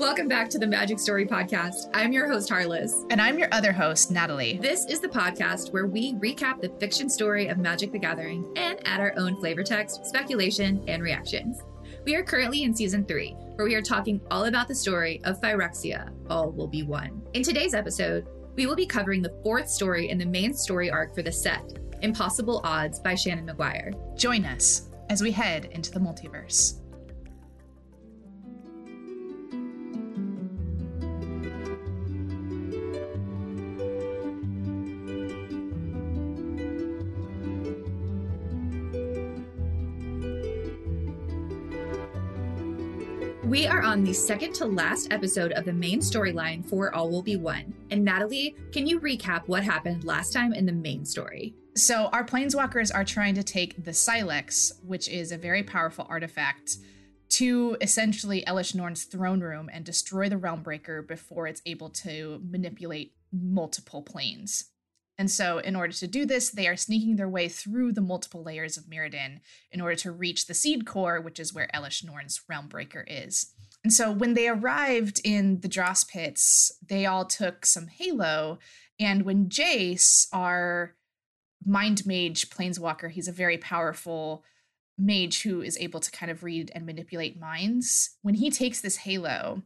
Welcome back to the Magic Story Podcast. I'm your host, Harless. And I'm your other host, Natalie. This is the podcast where we recap the fiction story of Magic the Gathering and add our own flavor text, speculation, and reactions. We are currently in season three, where we are talking all about the story of Phyrexia, All Will Be One. In today's episode, we will be covering the fourth story in the main story arc for the set, Impossible Odds by Seanan McGuire. Join us as we head into the multiverse. We are on the second to last episode of the main storyline for All Will Be One. And Natalie, can you recap what happened last time in the main story? So, our planeswalkers are trying to take the Sylex, which is a very powerful artifact, to essentially Elesh Norn's throne room and destroy the Realmbreaker before it's able to manipulate multiple planes. And so, in order to do this, they are sneaking their way through the multiple layers of Mirrodin in order to reach the seed core, which is where Elesh Norn's Realmbreaker is. And so, when they arrived in the Dross pits, they all took some Halo. And when Jace, our mind mage planeswalker, he's a very powerful mage who is able to kind of read and manipulate minds. When he takes this Halo,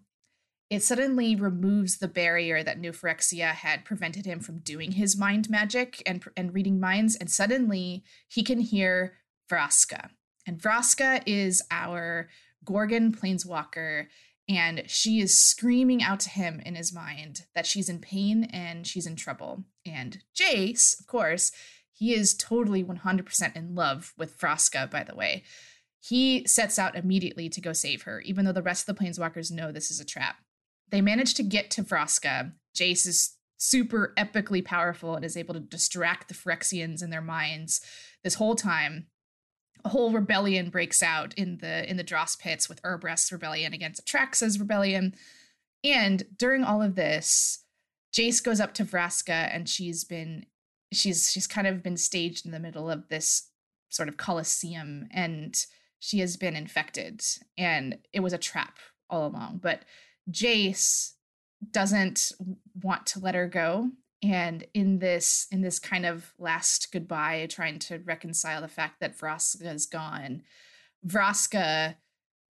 it suddenly removes the barrier that New had prevented him from doing his mind magic and, and reading minds. And suddenly he can hear Vraska. And Vraska is our Gorgon planeswalker. And she is screaming out to him in his mind that she's in pain and she's in trouble. And Jace, of course, he is totally 100% in love with Vraska, by the way. He sets out immediately to go save her, even though the rest of the planeswalkers know this is a trap they manage to get to Vraska. Jace is super epically powerful and is able to distract the Phyrexians in their minds this whole time. A whole rebellion breaks out in the in the Dross pits with Urabrask's rebellion against Atraxa's rebellion. And during all of this, Jace goes up to Vraska and she's been she's she's kind of been staged in the middle of this sort of coliseum and she has been infected and it was a trap all along. But Jace doesn't want to let her go. And in this in this kind of last goodbye trying to reconcile the fact that Vraska is gone Vraska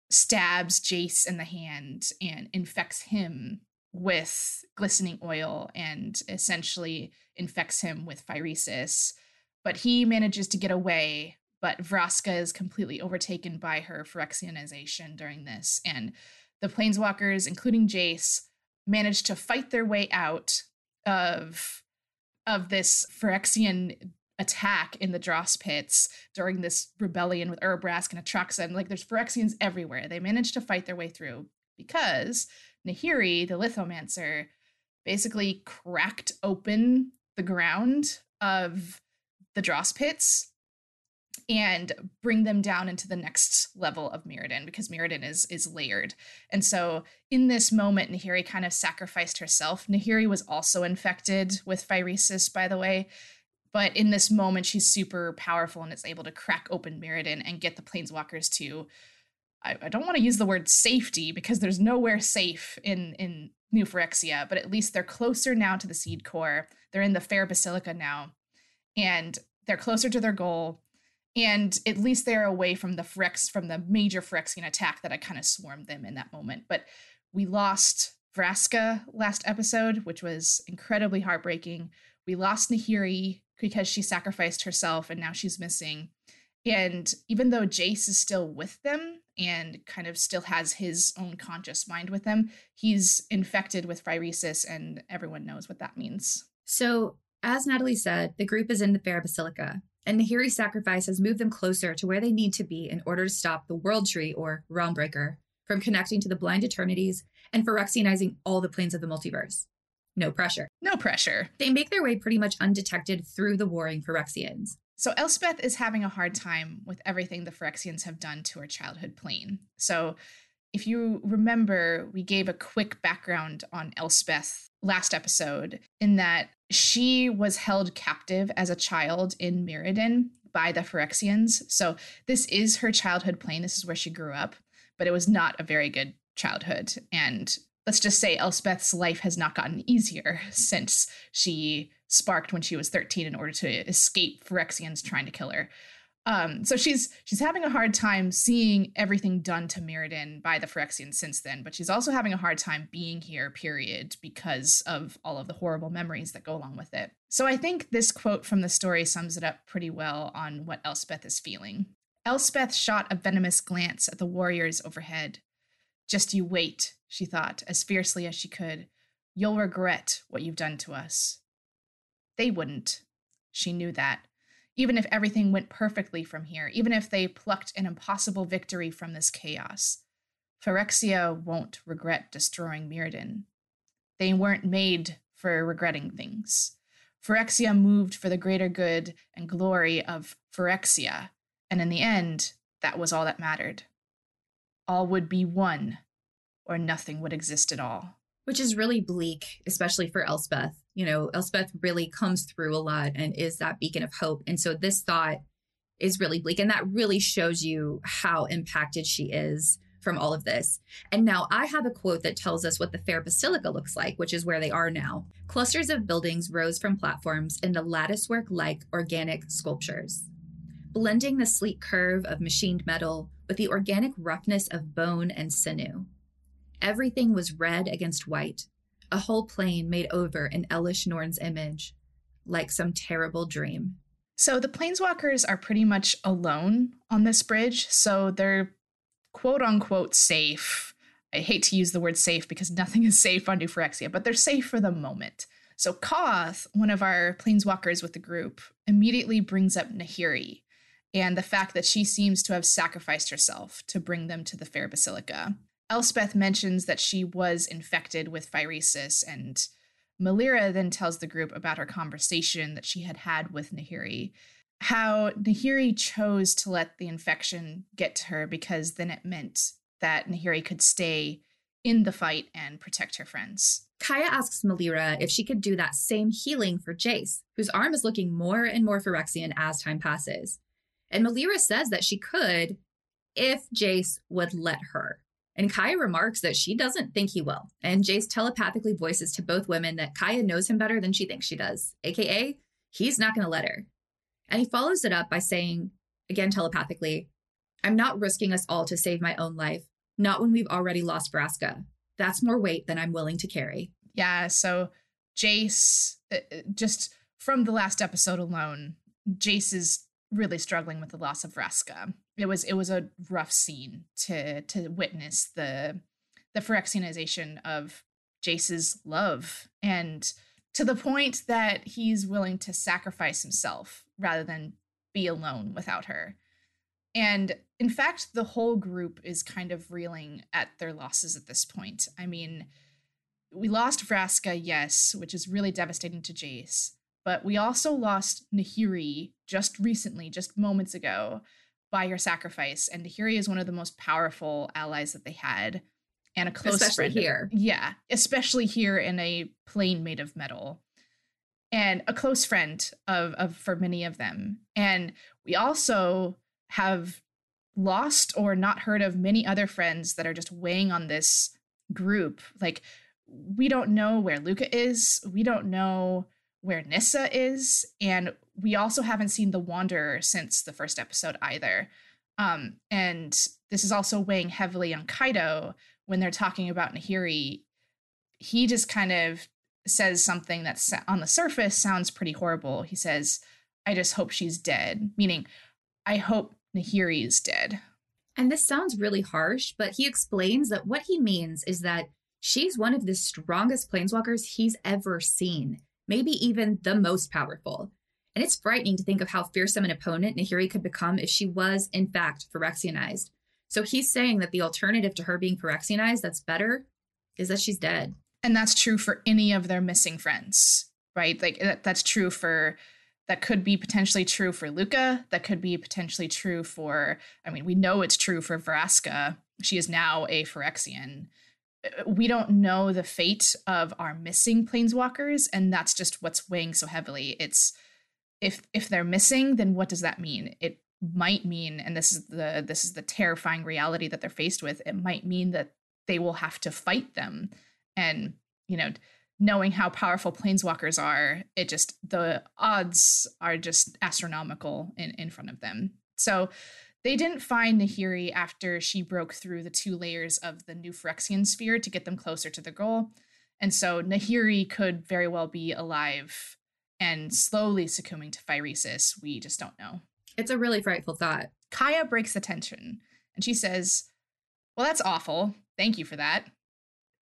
stabs Jace in the hand and infects him with glistening oil and essentially infects him with phyresis. But he manages to get away but Vraska is completely overtaken by her Phyrexianization during this. And the planeswalkers, including Jace, managed to fight their way out of of this Phyrexian attack in the Dross pits during this rebellion with Urabrask and Atraxa. And like there's Phyrexians everywhere. They managed to fight their way through because Nahiri, the Lithomancer, basically cracked open the ground of the Dross pits and bring them down into the next level of Mirrodin because Mirrodin is is layered. And so in this moment, Nahiri kind of sacrificed herself. Nahiri was also infected with phyresis, by the way. But in this moment, she's super powerful and is able to crack open Mirrodin and get the planeswalkers to I, I don't want to use the word safety because there's nowhere safe in in New Phyrexia, but at least they're closer now to the seed core. They're in the Fair Basilica now, and they're closer to their goal and at least they're away from the Phyrex from the major Phyrexian attack that I kind of swarmed them in that moment. But we lost Vraska last episode, which was incredibly heartbreaking. We lost Nahiri because she sacrificed herself and now she's missing. And even though Jace is still with them and kind of still has his own conscious mind with them, he's infected with phyresis, and everyone knows what that means. So, as Natalie said, the group is in the Fair Basilica, and Nahiri's sacrifice has moved them closer to where they need to be in order to stop the World Tree, or Realmbreaker, from connecting to the Blind Eternities and Phyrexianizing all the planes of the multiverse. No pressure. No pressure. They make their way pretty much undetected through the warring Phyrexians. So Elspeth is having a hard time with everything the Phyrexians have done to her childhood plane. So if you remember, we gave a quick background on Elspeth last episode in that she was held captive as a child in Mirrodin by the Phyrexians. So this is her childhood plane. This is where she grew up, but it was not a very good childhood. And let's just say Elspeth's life has not gotten easier since she sparked when she was 13 in order to escape Phyrexians trying to kill her. Um, so she's she's having a hard time seeing everything done to Mirrodin by the Phyrexians since then, but she's also having a hard time being here, period, because of all of the horrible memories that go along with it. So I think this quote from the story sums it up pretty well on what Elspeth is feeling. Elspeth shot a venomous glance at the warriors overhead. Just you wait, she thought, as fiercely as she could. You'll regret what you've done to us. They wouldn't. She knew that even if everything went perfectly from here, even if they plucked an impossible victory from this chaos. Phyrexia won't regret destroying Mirrodin. They weren't made for regretting things. Phyrexia moved for the greater good and glory of Phyrexia, and in the end, that was all that mattered. All would be one, or nothing would exist at all. Which is really bleak, especially for Elspeth you know, Elspeth really comes through a lot and is that beacon of hope. And so this thought is really bleak. And that really shows you how impacted she is from all of this. And now I have a quote that tells us what the Fair Basilica looks like, which is where they are now. Clusters of buildings rose from platforms into latticework like organic sculptures, blending the sleek curve of machined metal with the organic roughness of bone and sinew. Everything was red against white, a whole plane made over in Elesh Norn's image, like some terrible dream. So the planeswalkers are pretty much alone on this bridge, so they're quote unquote safe. I hate to use the word safe because nothing is safe on New but they're safe for the moment. So Koth, one of our planeswalkers with the group, immediately brings up Nahiri and the fact that she seems to have sacrificed herself to bring them to the Fair Basilica. Elspeth mentions that she was infected with phyresis, and Melira then tells the group about her conversation that she had had with Nahiri. How Nahiri chose to let the infection get to her because then it meant that Nahiri could stay in the fight and protect her friends. Kaya asks Melira if she could do that same healing for Jace, whose arm is looking more and more Phyrexian as time passes. And Melira says that she could if Jace would let her. And Kaya remarks that she doesn't think he will. And Jace telepathically voices to both women that Kaya knows him better than she thinks she does, aka, he's not going to let her. And he follows it up by saying, again telepathically, I'm not risking us all to save my own life, not when we've already lost Vraska. That's more weight than I'm willing to carry. Yeah, so Jace, uh, uh, just from the last episode alone, Jace is really struggling with the loss of Vraska. It was it was a rough scene to to witness the the Phyrexianization of Jace's love and to the point that he's willing to sacrifice himself rather than be alone without her. And in fact, the whole group is kind of reeling at their losses at this point. I mean, we lost Vraska, yes, which is really devastating to Jace. But we also lost Nahiri just recently, just moments ago, by her sacrifice. And Nahiri is one of the most powerful allies that they had. And a close especially friend. here. Yeah, especially here in a plane made of metal. And a close friend of, of for many of them. And we also have lost or not heard of many other friends that are just weighing on this group. Like, we don't know where Lukka is. We don't know where Nissa is, and we also haven't seen the Wanderer since the first episode either. Um, and this is also weighing heavily on Kaito when they're talking about Nahiri. He just kind of says something that's on the surface sounds pretty horrible. He says, I just hope she's dead, meaning, I hope Nahiri is dead. And this sounds really harsh, but he explains that what he means is that she's one of the strongest planeswalkers he's ever seen maybe even the most powerful. And it's frightening to think of how fearsome an opponent Nahiri could become if she was, in fact, Phyrexianized. So he's saying that the alternative to her being Phyrexianized that's better is that she's dead. And that's true for any of their missing friends, right? Like that, that's true for that could be potentially true for Lukka. That could be potentially true for, I mean, we know it's true for Vraska. She is now a Phyrexian we don't know the fate of our missing planeswalkers and that's just what's weighing so heavily it's if if they're missing then what does that mean it might mean and this is the this is the terrifying reality that they're faced with it might mean that they will have to fight them. And, you know, knowing how powerful planeswalkers are, it just the odds are just astronomical in, in front of them. So they didn't find Nahiri after she broke through the two layers of the new Phyrexian sphere to get them closer to the goal. And so Nahiri could very well be alive and slowly succumbing to phyresis. We just don't know. It's a really frightful thought. Kaya breaks the tension and she says, Well, that's awful. Thank you for that.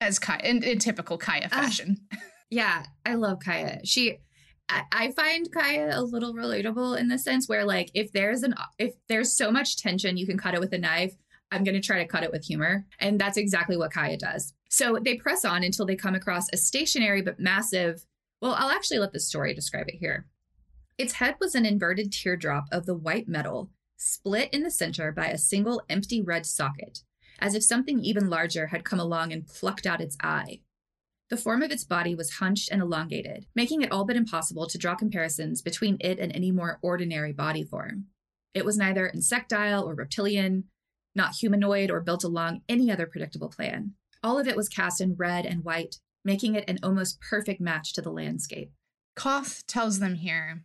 As Kaya, in, in typical Kaya fashion. Uh, yeah, I love Kaya. She, I, find Kaya a little relatable in the sense where, like, if there's an, if there's so much tension, you can cut it with a knife. I'm going to try to cut it with humor. And that's exactly what Kaya does. So they press on until they come across a stationary but massive. Well, I'll actually let the story describe it here. Its head was an inverted teardrop of the white metal, split in the center by a single empty red socket, as if something even larger had come along and plucked out its eye. The form of its body was hunched and elongated, making it all but impossible to draw comparisons between it and any more ordinary body form. It was neither insectile or reptilian, not humanoid or built along any other predictable plan. All of it was cast in red and white, making it an almost perfect match to the landscape. Koth tells them here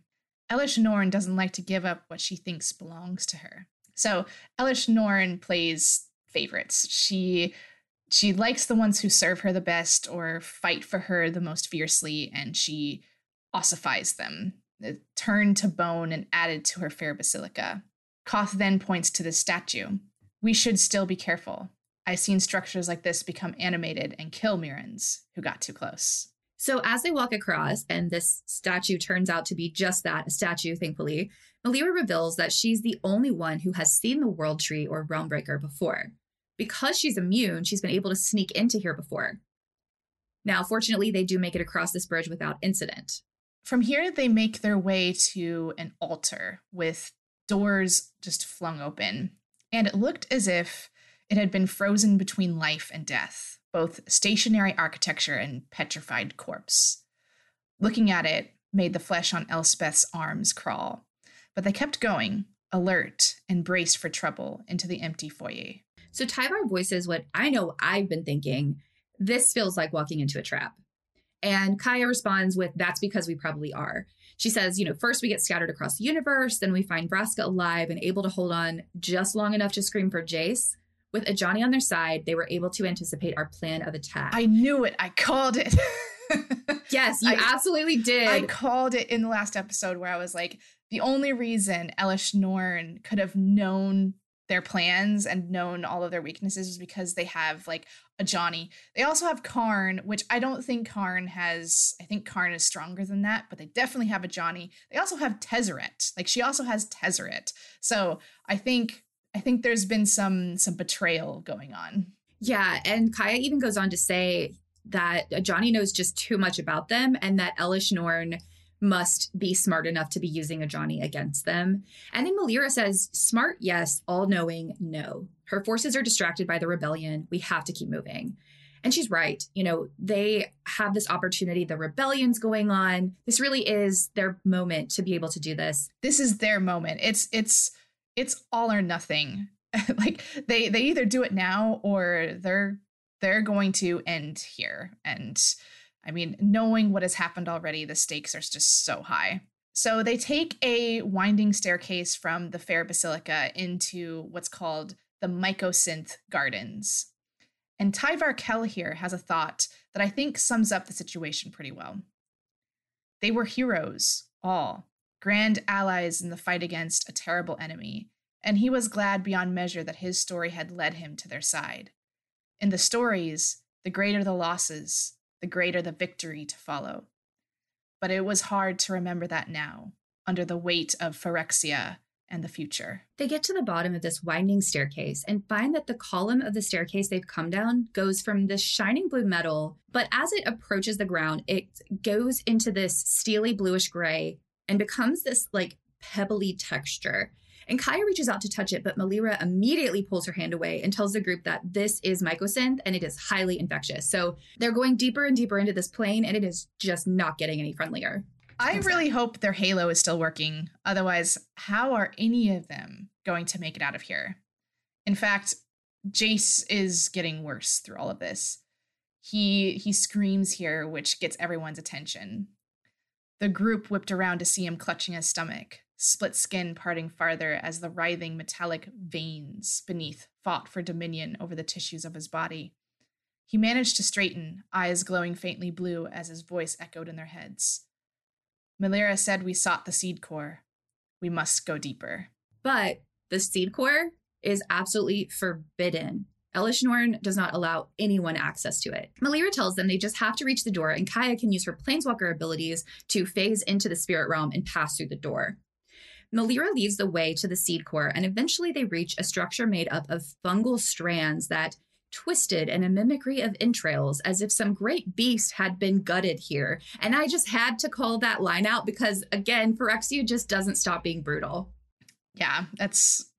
Elesh Norn doesn't like to give up what she thinks belongs to her. So Elesh Norn plays favorites. She she likes the ones who serve her the best or fight for her the most fiercely, and she ossifies them, turned to bone and added to her fair basilica. Koth then points to the statue. We should still be careful. I've seen structures like this become animated and kill Mirrans who got too close. So as they walk across, and this statue turns out to be just that, a statue, thankfully, Melira reveals that she's the only one who has seen the World Tree or Realmbreaker before. Because she's immune, she's been able to sneak into here before. Now, fortunately, they do make it across this bridge without incident. From here, they make their way to an altar with doors just flung open. And it looked as if it had been frozen between life and death both stationary architecture and petrified corpse. Looking at it made the flesh on Elspeth's arms crawl, but they kept going, alert and braced for trouble into the empty foyer. So Tyvar voices what I know I've been thinking. This feels like walking into a trap. And Kaya responds with, That's because we probably are. She says, You know, first we get scattered across the universe, then we find Vraska alive and able to hold on just long enough to scream for Jace. With Ajani on their side, they were able to anticipate our plan of attack. I knew it. I called it. yes, you I, absolutely did. I called it in the last episode where I was like, the only reason Elesh Norn could have known their plans and known all of their weaknesses is because they have like Ajani. They also have Karn, which I don't think Karn has. I think Karn is stronger than that, but they definitely have Ajani. They also have Tezzeret. Like she also has Tezzeret. So I think I think there's been some some betrayal going on. Yeah, and Kaya even goes on to say that Ajani knows just too much about them and that Elesh Norn must be smart enough to be using Ajani against them. And then Melira says, smart, yes, all knowing, no. Her forces are distracted by the rebellion. We have to keep moving. And she's right. You know, they have this opportunity. The rebellion's going on. This really is their moment to be able to do this. This is their moment. It's, it's, it's all or nothing. like they they either do it now or they're they're going to end here. And I mean, knowing what has happened already, the stakes are just so high. So they take a winding staircase from the Fair Basilica into what's called the Mycosynth Gardens. And Tyvar Kell here has a thought that I think sums up the situation pretty well. They were heroes, all, grand allies in the fight against a terrible enemy, and he was glad beyond measure that his story had led him to their side. In the stories, the greater the losses, the greater the victory to follow. But it was hard to remember that now, under the weight of Phyrexia and the future. They get to the bottom of this winding staircase and find that the column of the staircase they've come down goes from this shining blue metal, but as it approaches the ground, it goes into this steely bluish gray and becomes this like pebbly texture. And Kaya reaches out to touch it, but Melira immediately pulls her hand away and tells the group that this is mycosynth and it is highly infectious. So they're going deeper and deeper into this plane, and it is just not getting any friendlier. I really hope their halo is still working. Otherwise, how are any of them going to make it out of here? In fact, Jace is getting worse through all of this. He he screams here, which gets everyone's attention. The group whipped around to see him clutching his stomach, split skin parting farther as the writhing metallic veins beneath fought for dominion over the tissues of his body. He managed to straighten, eyes glowing faintly blue as his voice echoed in their heads. Melira said we sought the seed core. We must go deeper. But the seed core is absolutely forbidden. Norn does not allow anyone access to it. Melira tells them they just have to reach the door, and Kaya can use her planeswalker abilities to phase into the spirit realm and pass through the door. Melira leads the way to the seed core, and eventually they reach a structure made up of fungal strands that twisted in a mimicry of entrails as if some great beast had been gutted here. And I just had to call that line out because, again, Phyrexia just doesn't stop being brutal. Yeah, that's.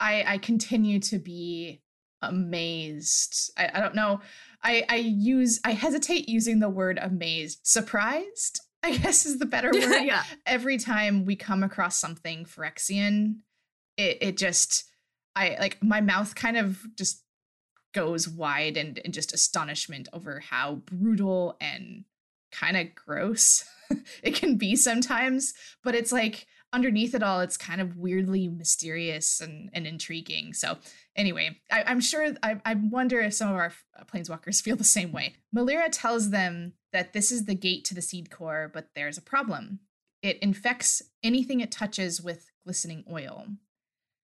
I, I continue to be amazed. I, I don't know. I, I use I hesitate using the word amazed. Surprised, I guess is the better word. yeah. Every time we come across something Phyrexian, it it just I like my mouth kind of just goes wide and in just astonishment over how brutal and kind of gross it can be sometimes. But it's like underneath it all, it's kind of weirdly mysterious and, and intriguing. So, anyway, I, am sure, I, I wonder if some of our planeswalkers feel the same way. Melira tells them that this is the gate to the seed core, but there's a problem. It infects anything it touches with glistening oil.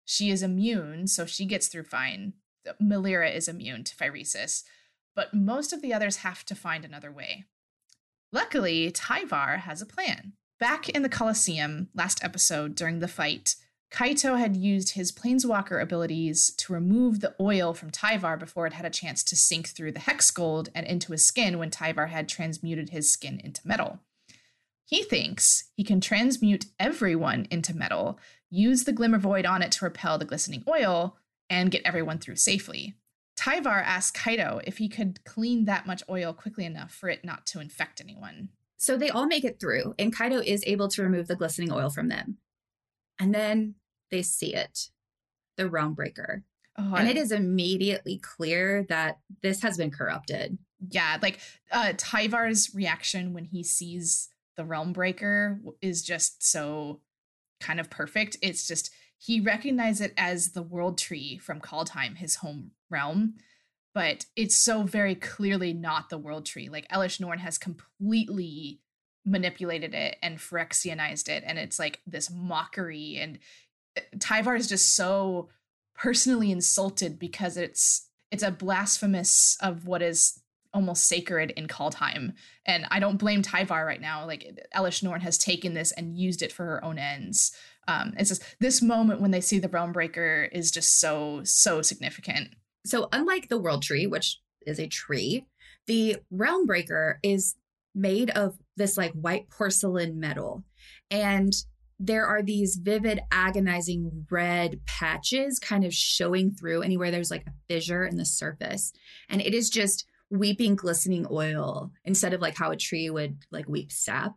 She is immune, so she gets through fine. Melira is immune to phyresis, but most of the others have to find another way. Luckily, Tyvar has a plan. Back in the Colosseum, last episode during the fight, Kaito had used his planeswalker abilities to remove the oil from Tyvar before it had a chance to sink through the hex gold and into his skin when Tyvar had transmuted his skin into metal. He thinks he can transmute everyone into metal, use the glimmer void on it to repel the glistening oil, and get everyone through safely. Tyvar asked Kaito if he could clean that much oil quickly enough for it not to infect anyone. So they all make it through, and Kaito is able to remove the glistening oil from them. And then they see it the realm breaker. Oh, and it is immediately clear that this has been corrupted. Yeah, like uh Tyvar's reaction when he sees the realm breaker is just so kind of perfect. It's just he recognized it as the world tree from Kaldheim, his home realm but it's so very clearly not the world tree. Like Elesh Norn has completely manipulated it and Phyrexianized it, and it's like this mockery. And uh, Tyvar is just so personally insulted because it's it's a blasphemous of what is almost sacred in Kaldheim. And I don't blame Tyvar right now. Like Elesh Norn has taken this and used it for her own ends. Um, it's just this moment when they see the realm breaker is just so so significant. So, unlike the world tree, which is a tree, the realm breaker is made of this like white porcelain metal. And there are these vivid, agonizing red patches kind of showing through anywhere there's like a fissure in the surface. And it is just weeping, glistening oil instead of like how a tree would like weep sap.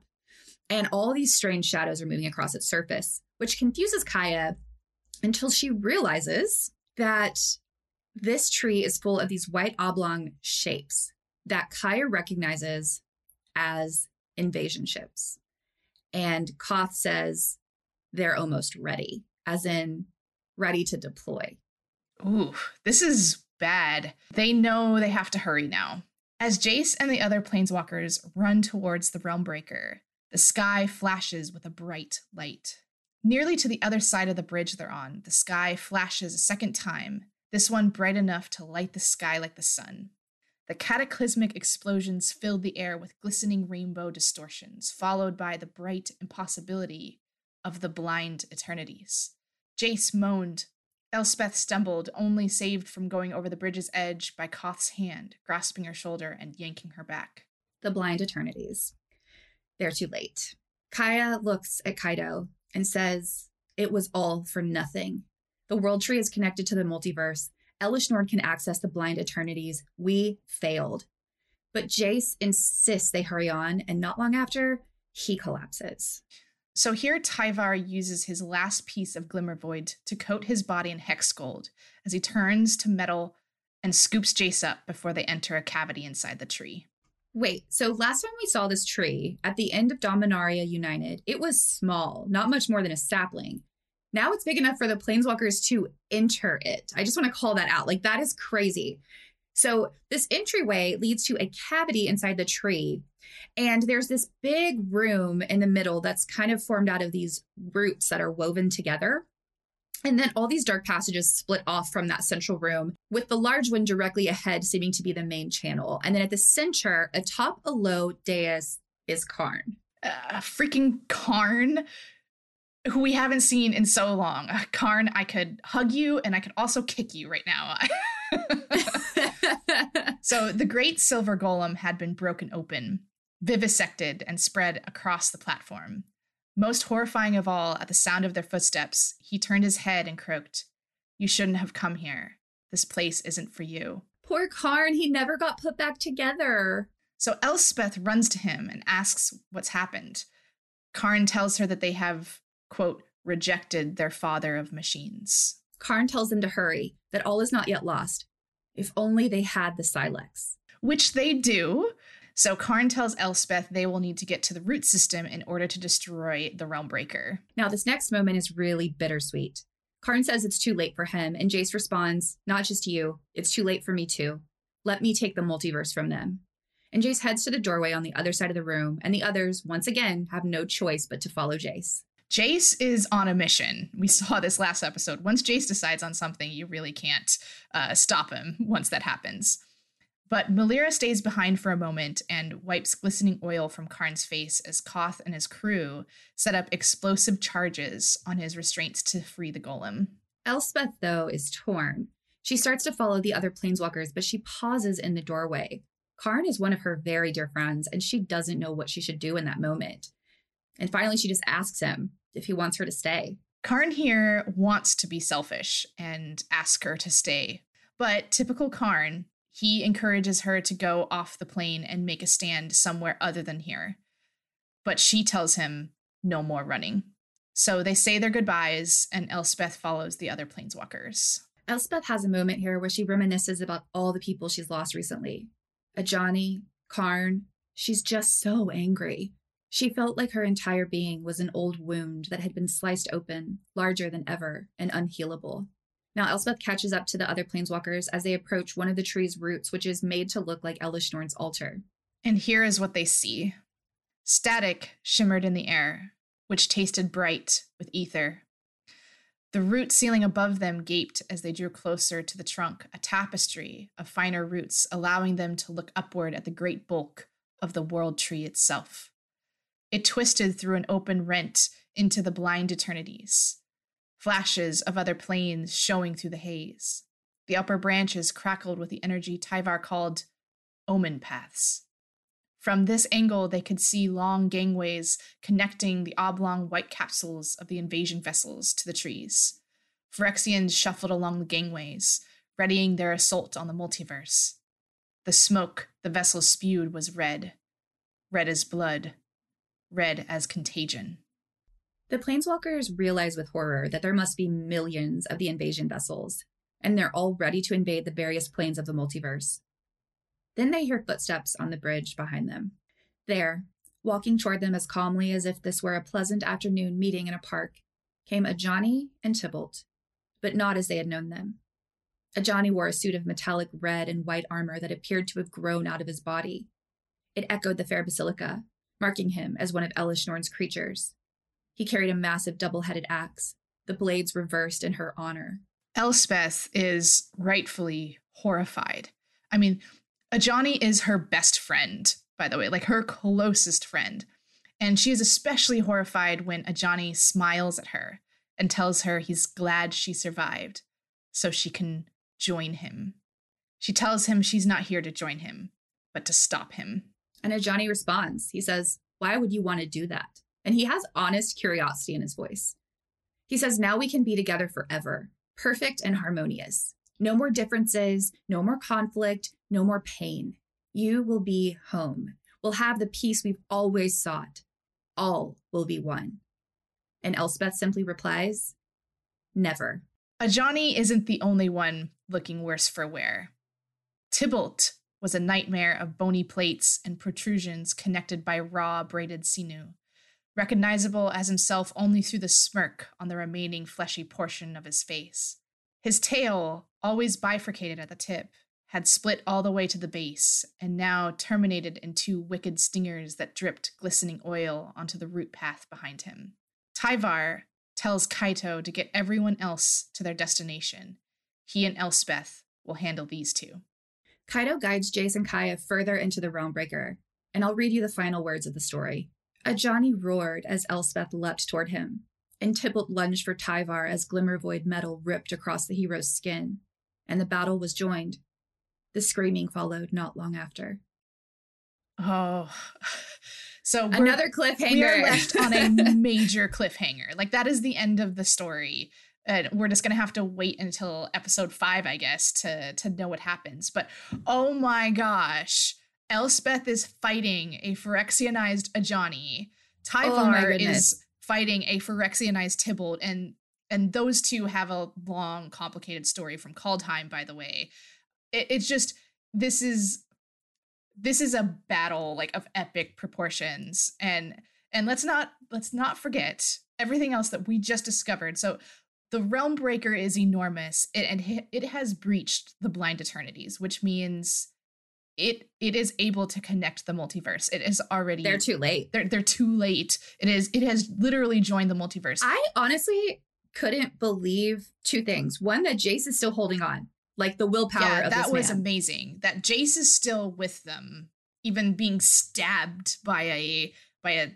And all these strange shadows are moving across its surface, which confuses Kaya until she realizes that this tree is full of these white oblong shapes that Kaya recognizes as invasion ships. And Koth says they're almost ready, as in ready to deploy. Ooh, this is bad. They know they have to hurry now. As Jace and the other planeswalkers run towards the realm breaker, the sky flashes with a bright light. Nearly to the other side of the bridge they're on, the sky flashes a second time, this one bright enough to light the sky like the sun. The cataclysmic explosions filled the air with glistening rainbow distortions, followed by the bright impossibility of the blind eternities. Jace moaned. Elspeth stumbled, only saved from going over the bridge's edge by Koth's hand, grasping her shoulder and yanking her back. The blind eternities. They're too late. Kaya looks at Kaito and says, It was all for nothing. The world tree is connected to the multiverse. Elesh Norn can access the blind eternities. We failed. But Jace insists they hurry on, and not long after, he collapses. So here Tyvar uses his last piece of Glimmervoid to coat his body in hex gold as he turns to metal and scoops Jace up before they enter a cavity inside the tree. Wait, so last time we saw this tree at the end of Dominaria United, it was small, not much more than a sapling. Now it's big enough for the planeswalkers to enter it. I just want to call that out. Like, that is crazy. So, this entryway leads to a cavity inside the tree. And there's this big room in the middle that's kind of formed out of these roots that are woven together. And then all these dark passages split off from that central room, with the large one directly ahead seeming to be the main channel. And then at the center, atop a low dais, is Karn. Uh, freaking Karn, who we haven't seen in so long. Uh, Karn, I could hug you and I could also kick you right now. so the great silver golem had been broken open, vivisected, and spread across the platform. Most horrifying of all, at the sound of their footsteps, he turned his head and croaked, You shouldn't have come here. This place isn't for you. Poor Karn, he never got put back together. So Elspeth runs to him and asks what's happened. Karn tells her that they have, quote, rejected their father of machines. Karn tells them to hurry, that all is not yet lost. If only they had the Sylex. Which they do. So Karn tells Elspeth they will need to get to the root system in order to destroy the Realm Breaker. Now, this next moment is really bittersweet. Karn says it's too late for him, and Jace responds, Not just you, it's too late for me too. Let me take the multiverse from them. And Jace heads to the doorway on the other side of the room, and the others, once again, have no choice but to follow Jace. Jace is on a mission. We saw this last episode. Once Jace decides on something, you really can't uh, stop him once that happens. But Melira stays behind for a moment and wipes glistening oil from Karn's face as Koth and his crew set up explosive charges on his restraints to free the golem. Elspeth, though, is torn. She starts to follow the other planeswalkers, but she pauses in the doorway. Karn is one of her very dear friends, and she doesn't know what she should do in that moment. And finally, she just asks him if he wants her to stay. Karn here wants to be selfish and ask her to stay. But typical Karn, he encourages her to go off the plane and make a stand somewhere other than here. But she tells him no more running. So they say their goodbyes, and Elspeth follows the other planeswalkers. Elspeth has a moment here where she reminisces about all the people she's lost recently. Ajani, Karn, she's just so angry. She felt like her entire being was an old wound that had been sliced open, larger than ever, and unhealable. Now, Elspeth catches up to the other planeswalkers as they approach one of the tree's roots, which is made to look like Elesh Norn's altar. And here is what they see static shimmered in the air, which tasted bright with ether. The root ceiling above them gaped as they drew closer to the trunk, a tapestry of finer roots, allowing them to look upward at the great bulk of the world tree itself. It twisted through an open rent into the blind eternities, flashes of other planes showing through the haze. The upper branches crackled with the energy Tyvar called omen paths. From this angle, they could see long gangways connecting the oblong white capsules of the invasion vessels to the trees. Phyrexians shuffled along the gangways, readying their assault on the multiverse. The smoke the vessels spewed was red, red as blood, red as contagion. The planeswalkers realize with horror that there must be millions of the invasion vessels, and they're all ready to invade the various planes of the multiverse. Then they hear footsteps on the bridge behind them. There, walking toward them as calmly as if this were a pleasant afternoon meeting in a park, came Ajani and Tybalt, but not as they had known them. Ajani wore a suit of metallic red and white armor that appeared to have grown out of his body. It echoed the fair basilica, marking him as one of Elesh Norn's creatures. He carried a massive double headed axe, the blades reversed in her honor. Elspeth is rightfully horrified. I mean, Ajani is her best friend, by the way, like her closest friend. And she is especially horrified when Ajani smiles at her and tells her he's glad she survived so she can join him. She tells him she's not here to join him, but to stop him. And Ajani responds. He says, Why would you want to do that? and he has honest curiosity in his voice. He says, Now we can be together forever, perfect and harmonious. No more differences, no more conflict, no more pain. You will be home. We'll have the peace we've always sought. All will be one. And Elspeth simply replies, Never. Ajani isn't the only one looking worse for wear. Tybalt was a nightmare of bony plates and protrusions connected by raw, braided sinew, recognizable as himself only through the smirk on the remaining fleshy portion of his face. His tail, always bifurcated at the tip, had split all the way to the base and now terminated in two wicked stingers that dripped glistening oil onto the root path behind him. Tyvar tells Kaito to get everyone else to their destination. He and Elspeth will handle these two. Kaito guides Jace and Kaya further into the Realmbreaker, and I'll read you the final words of the story. Ajani roared as Elspeth leapt toward him, and Tybalt lunged for Tyvar as Glimmervoid metal ripped across the hero's skin, and the battle was joined. The screaming followed not long after. Oh, so another cliffhanger. We are left on a major cliffhanger. Like that is the end of the story and we're just gonna have to wait until episode five, I guess, to to know what happens. But oh my gosh, Elspeth is fighting a Phyrexianized Ajani. Oh Tyvar oh is fighting a Phyrexianized Tybalt, and and those two have a long, complicated story from Kaldheim, by the way. It, it's just this is this is a battle like of epic proportions and and let's not let's not forget everything else that we just discovered so the realm breaker is enormous. And it has breached the blind eternities which means it it is able to connect the multiverse. It is already they're too late. They're, they're too late. It is it has literally joined the multiverse. I honestly couldn't believe two things. One that jace is still holding on like the willpower yeah, that was man. amazing. That jace is still with them even being stabbed by a by a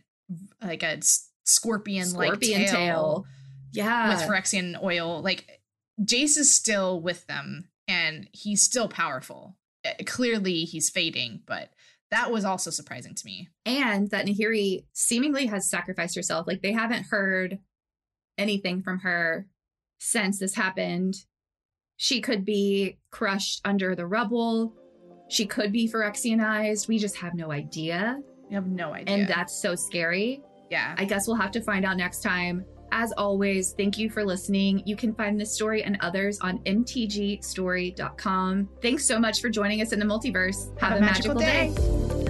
like a scorpion like tail, tail yeah. With Phyrexian oil like jace is still with them and he's still powerful. Uh, clearly he's fading but that was also surprising to me. And that nahiri seemingly has sacrificed herself. Like they haven't heard anything from her since this happened. She could be crushed under the rubble. She could be phyrexianized. We just have no idea. We have no idea. and that's so scary. Yeah. I guess we'll have to find out next time as always, thank you for listening. You can find this story and others on mtgstory.com. Thanks so much for joining us in the multiverse. Have, Have a, magical, magical day. day.